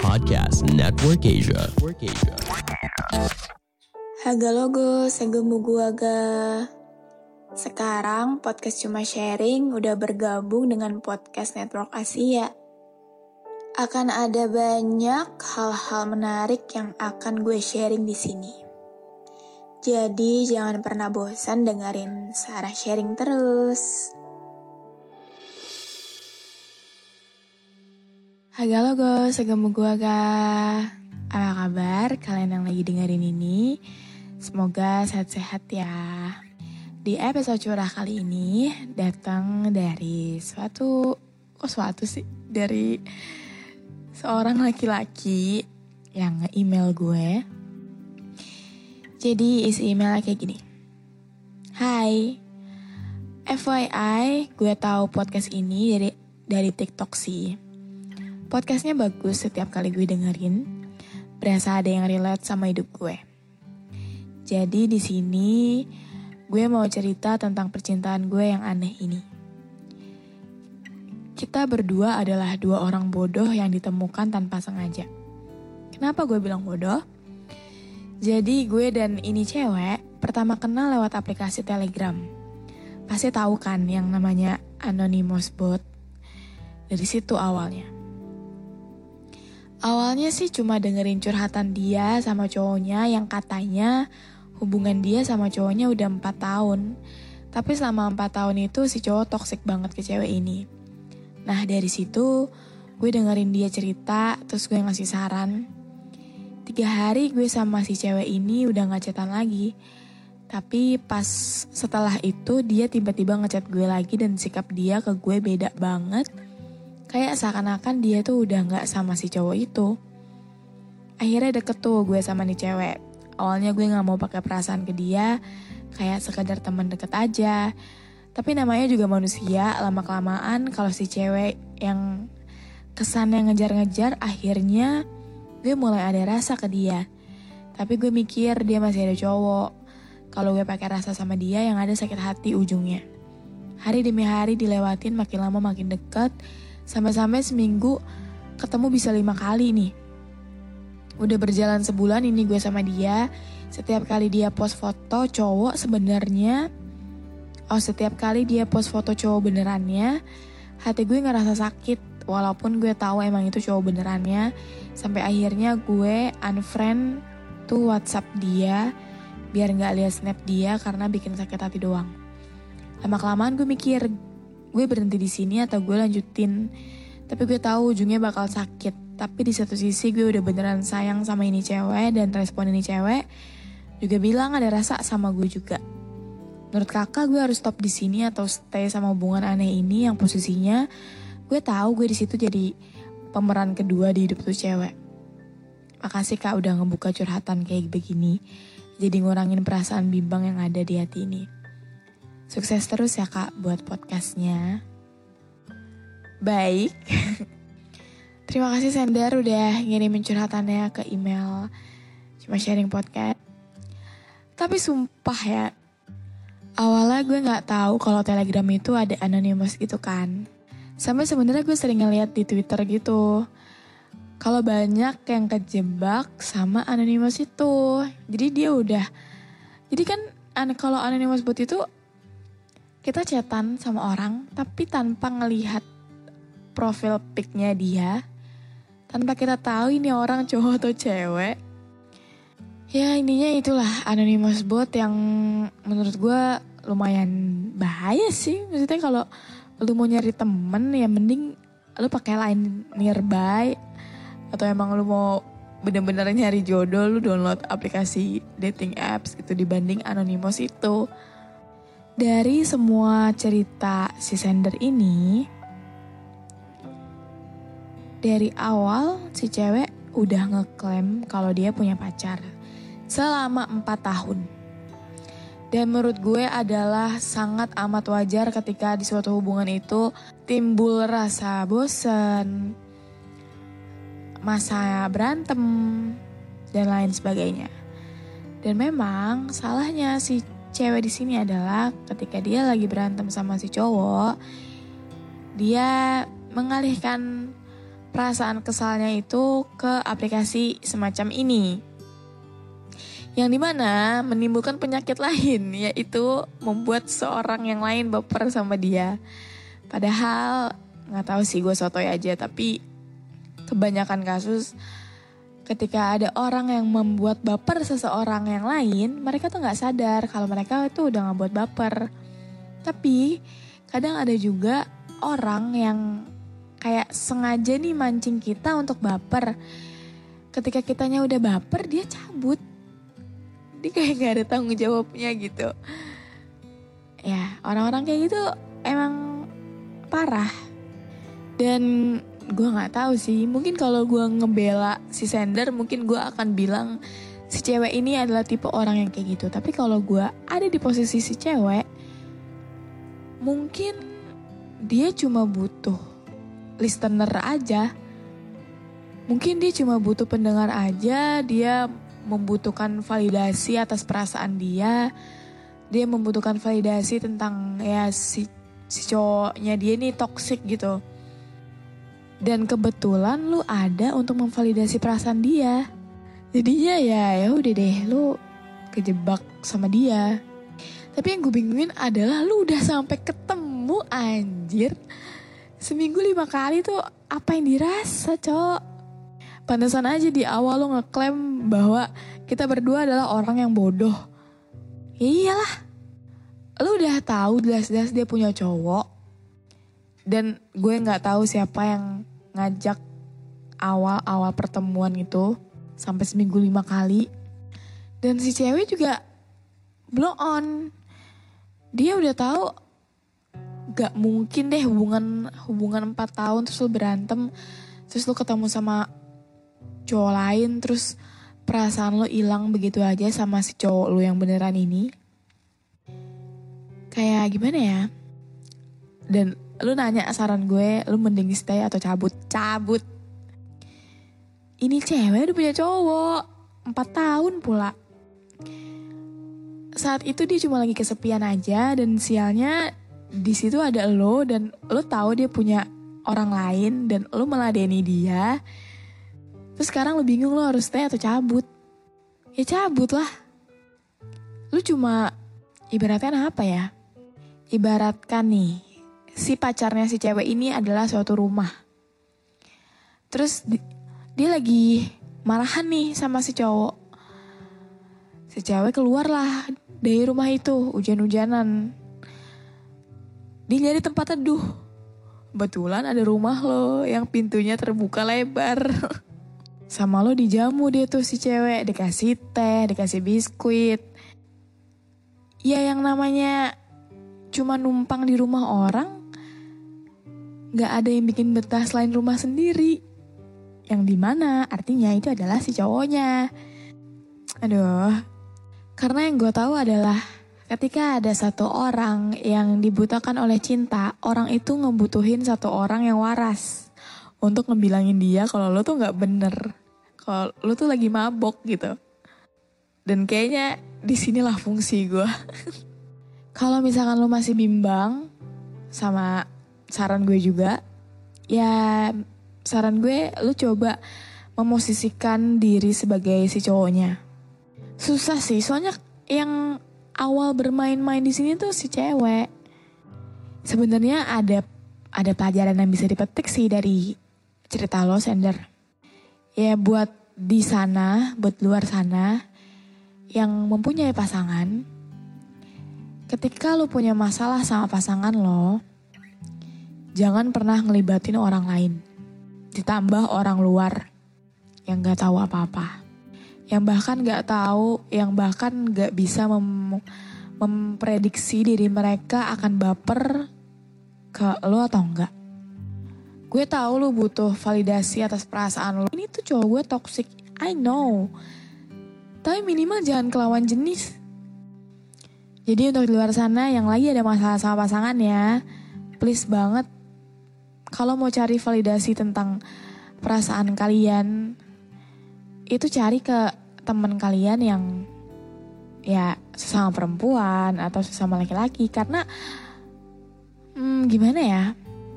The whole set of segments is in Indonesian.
Podcast Network Asia. Network Asia. Haga logo, segemu gua ga. Sekarang podcast cuma sharing udah bergabung dengan podcast Network Asia. Akan ada banyak hal-hal menarik yang akan gue sharing di sini. Jadi jangan pernah bosan dengerin Sarah sharing terus. Haga logo, segemu gua ga. Apa kabar kalian yang lagi dengerin ini? Semoga sehat-sehat ya. Di episode curah kali ini datang dari suatu kok suatu sih dari seorang laki-laki yang nge-email gue. Jadi isi emailnya kayak gini. Hai, FYI gue tahu podcast ini dari dari TikTok sih. Podcastnya bagus setiap kali gue dengerin. Berasa ada yang relate sama hidup gue. Jadi di sini gue mau cerita tentang percintaan gue yang aneh ini. Kita berdua adalah dua orang bodoh yang ditemukan tanpa sengaja. Kenapa gue bilang bodoh? Jadi gue dan ini cewek pertama kenal lewat aplikasi Telegram. Pasti tahu kan yang namanya Anonymous Bot. Dari situ awalnya. Awalnya sih cuma dengerin curhatan dia sama cowoknya yang katanya hubungan dia sama cowoknya udah 4 tahun. Tapi selama 4 tahun itu si cowok toxic banget ke cewek ini. Nah dari situ gue dengerin dia cerita terus gue ngasih saran. Tiga hari gue sama si cewek ini udah gak chatan lagi. Tapi pas setelah itu dia tiba-tiba ngechat gue lagi dan sikap dia ke gue beda banget Kayak seakan-akan dia tuh udah gak sama si cowok itu. Akhirnya deket tuh gue sama nih cewek. Awalnya gue gak mau pakai perasaan ke dia, kayak sekedar teman deket aja. Tapi namanya juga manusia, lama-kelamaan kalau si cewek yang kesannya ngejar-ngejar, akhirnya gue mulai ada rasa ke dia. Tapi gue mikir dia masih ada cowok. Kalau gue pakai rasa sama dia yang ada sakit hati ujungnya. Hari demi hari dilewatin makin lama makin deket, Sampai-sampai seminggu ketemu bisa lima kali nih. Udah berjalan sebulan ini gue sama dia. Setiap kali dia post foto cowok sebenarnya Oh setiap kali dia post foto cowok benerannya Hati gue ngerasa sakit Walaupun gue tahu emang itu cowok benerannya Sampai akhirnya gue unfriend tuh whatsapp dia Biar gak lihat snap dia karena bikin sakit hati doang Lama kelamaan gue mikir gue berhenti di sini atau gue lanjutin. Tapi gue tahu ujungnya bakal sakit. Tapi di satu sisi gue udah beneran sayang sama ini cewek dan respon ini cewek. Juga bilang ada rasa sama gue juga. Menurut kakak gue harus stop di sini atau stay sama hubungan aneh ini yang posisinya gue tahu gue di situ jadi pemeran kedua di hidup tuh cewek. Makasih kak udah ngebuka curhatan kayak begini. Jadi ngurangin perasaan bimbang yang ada di hati ini Sukses terus ya kak buat podcastnya. Baik. Terima kasih Sender udah ngirimin curhatannya ke email cuma sharing podcast. Tapi sumpah ya, awalnya gue nggak tahu kalau Telegram itu ada anonymous gitu kan. Sampai sebenarnya gue sering ngeliat di Twitter gitu. Kalau banyak yang kejebak sama anonymous itu. Jadi dia udah jadi kan kalau anonymous bot itu kita chatan sama orang tapi tanpa ngelihat profil picnya dia tanpa kita tahu ini orang cowok atau cewek ya intinya itulah anonymous bot yang menurut gue lumayan bahaya sih. Maksudnya kalau lu mau nyari temen ya mending lu pakai line nearby atau emang lu mau bener-bener nyari jodoh lu download aplikasi dating apps gitu dibanding anonymous itu Dari semua cerita si Sender ini, dari awal si cewek udah ngeklaim kalau dia punya pacar selama 4 tahun. Dan menurut gue adalah sangat amat wajar ketika di suatu hubungan itu timbul rasa bosen, masa berantem, dan lain sebagainya. Dan memang salahnya si cewek di sini adalah ketika dia lagi berantem sama si cowok, dia mengalihkan perasaan kesalnya itu ke aplikasi semacam ini. Yang di mana menimbulkan penyakit lain yaitu membuat seorang yang lain baper sama dia. Padahal nggak tahu sih gue sotoy aja tapi kebanyakan kasus ketika ada orang yang membuat baper seseorang yang lain mereka tuh nggak sadar kalau mereka itu udah nggak buat baper. Tapi kadang ada juga orang yang kayak sengaja nih mancing kita untuk baper. Ketika kitanya udah baper dia cabut. Dia kayak gak ada tanggung jawabnya gitu. Ya orang-orang kayak gitu emang parah. Dan gue nggak tahu sih mungkin kalau gue ngebela si sender mungkin gue akan bilang si cewek ini adalah tipe orang yang kayak gitu tapi kalau gue ada di posisi si cewek mungkin dia cuma butuh listener aja mungkin dia cuma butuh pendengar aja dia membutuhkan validasi atas perasaan dia. Dia membutuhkan validasi tentang ya si si cowoknya dia nih toxic gitu. Dan kebetulan lu ada untuk memvalidasi perasaan dia. Jadinya ya ya udah deh lu kejebak sama dia. Tapi yang gue bingungin adalah lu udah sampai ketemu anjir. Seminggu lima kali tuh apa yang dirasa cowok? Pantesan aja di awal lo ngeklaim bahwa kita berdua adalah orang yang bodoh. Ya iyalah. Lo udah tahu jelas-jelas dia punya cowok. Dan gue nggak tahu siapa yang ngajak awal-awal pertemuan itu sampai seminggu lima kali. Dan si cewek juga blow on. Dia udah tahu gak mungkin deh hubungan hubungan 4 tahun terus lo berantem terus lo ketemu sama cowok lain terus perasaan lo hilang begitu aja sama si cowok lo yang beneran ini kayak gimana ya dan lu nanya saran gue lu mending stay atau cabut cabut ini cewek udah punya cowok empat tahun pula saat itu dia cuma lagi kesepian aja dan sialnya di situ ada lo dan lo tahu dia punya orang lain dan lo meladeni dia Terus sekarang lu bingung lo harus stay atau cabut. Ya cabut lah. Lu cuma ibaratkan apa ya? Ibaratkan nih, si pacarnya si cewek ini adalah suatu rumah. Terus di, dia lagi marahan nih sama si cowok. Si cewek keluar lah dari rumah itu, hujan-hujanan. Dia nyari tempat teduh. Kebetulan ada rumah lo yang pintunya terbuka lebar. sama lo dijamu dia tuh si cewek dikasih teh dikasih biskuit ya yang namanya cuma numpang di rumah orang nggak ada yang bikin betah selain rumah sendiri yang di mana artinya itu adalah si cowoknya aduh karena yang gue tahu adalah ketika ada satu orang yang dibutakan oleh cinta orang itu ngebutuhin satu orang yang waras untuk ngebilangin dia kalau lo tuh nggak bener kalau lu tuh lagi mabok gitu. Dan kayaknya di sinilah fungsi gue. kalau misalkan lu masih bimbang sama saran gue juga, ya saran gue lu coba memosisikan diri sebagai si cowoknya. Susah sih, soalnya yang awal bermain-main di sini tuh si cewek. Sebenarnya ada ada pelajaran yang bisa dipetik sih dari cerita lo, Sender ya buat di sana, buat luar sana yang mempunyai pasangan, ketika lo punya masalah sama pasangan lo, jangan pernah ngelibatin orang lain. Ditambah orang luar yang gak tahu apa-apa. Yang bahkan gak tahu, yang bahkan gak bisa mem memprediksi diri mereka akan baper ke lo atau enggak. Gue tahu lo butuh validasi atas perasaan lo. Ini tuh cowok gue toxic, I know. Tapi minimal jangan kelawan jenis. Jadi untuk di luar sana yang lagi ada masalah sama pasangan ya, please banget kalau mau cari validasi tentang perasaan kalian, itu cari ke teman kalian yang ya sesama perempuan atau sesama laki-laki. Karena hmm, gimana ya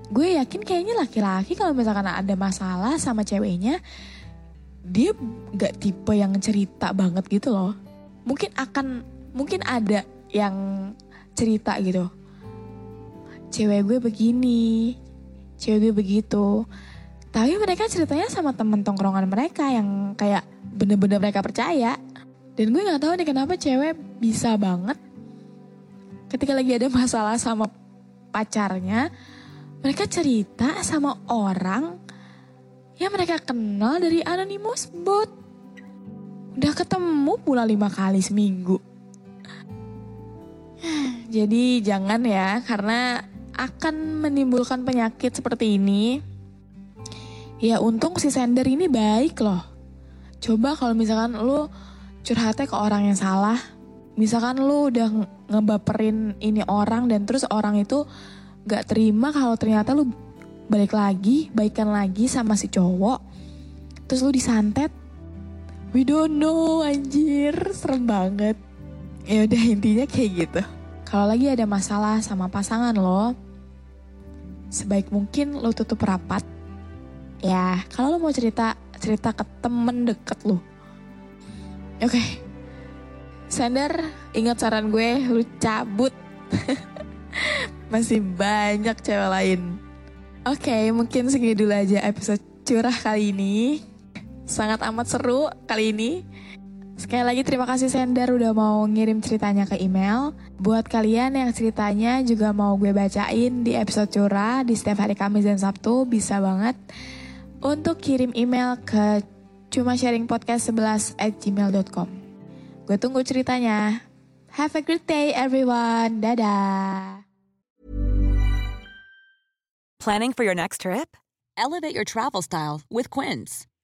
gue yakin kayaknya laki-laki kalau misalkan ada masalah sama ceweknya dia gak tipe yang cerita banget gitu loh. Mungkin akan mungkin ada yang cerita gitu. Cewek gue begini cewek gue begitu tapi mereka ceritanya sama temen tongkrongan mereka yang kayak bener-bener mereka percaya dan gue nggak tahu nih kenapa cewek bisa banget ketika lagi ada masalah sama pacarnya, mereka cerita sama orang yang mereka kenal dari anonymous bot. Udah ketemu pula lima kali seminggu. Jadi jangan ya, karena akan menimbulkan penyakit seperti ini. Ya untung si sender ini baik loh. Coba kalau misalkan lo curhatnya ke orang yang salah, misalkan lu udah ngebaperin ini orang dan terus orang itu gak terima kalau ternyata lu balik lagi, baikan lagi sama si cowok, terus lu disantet, we don't know anjir, serem banget. Ya udah intinya kayak gitu. Kalau lagi ada masalah sama pasangan lo, sebaik mungkin lo tutup rapat. Ya, kalau lo mau cerita, cerita ke temen deket lo Oke. Okay. Sender, ingat saran gue, lu cabut. Masih banyak cewek lain. Oke, okay, mungkin segini dulu aja episode curah kali ini. Sangat amat seru kali ini. Sekali lagi terima kasih Sender udah mau ngirim ceritanya ke email. Buat kalian yang ceritanya juga mau gue bacain di episode curah di setiap hari Kamis dan Sabtu, bisa banget untuk kirim email ke cuma sharing podcast 11 at gmail.com. Gue tunggu ceritanya. Have a great day everyone. Dadah. Planning for your next trip? Elevate your travel style with Quince.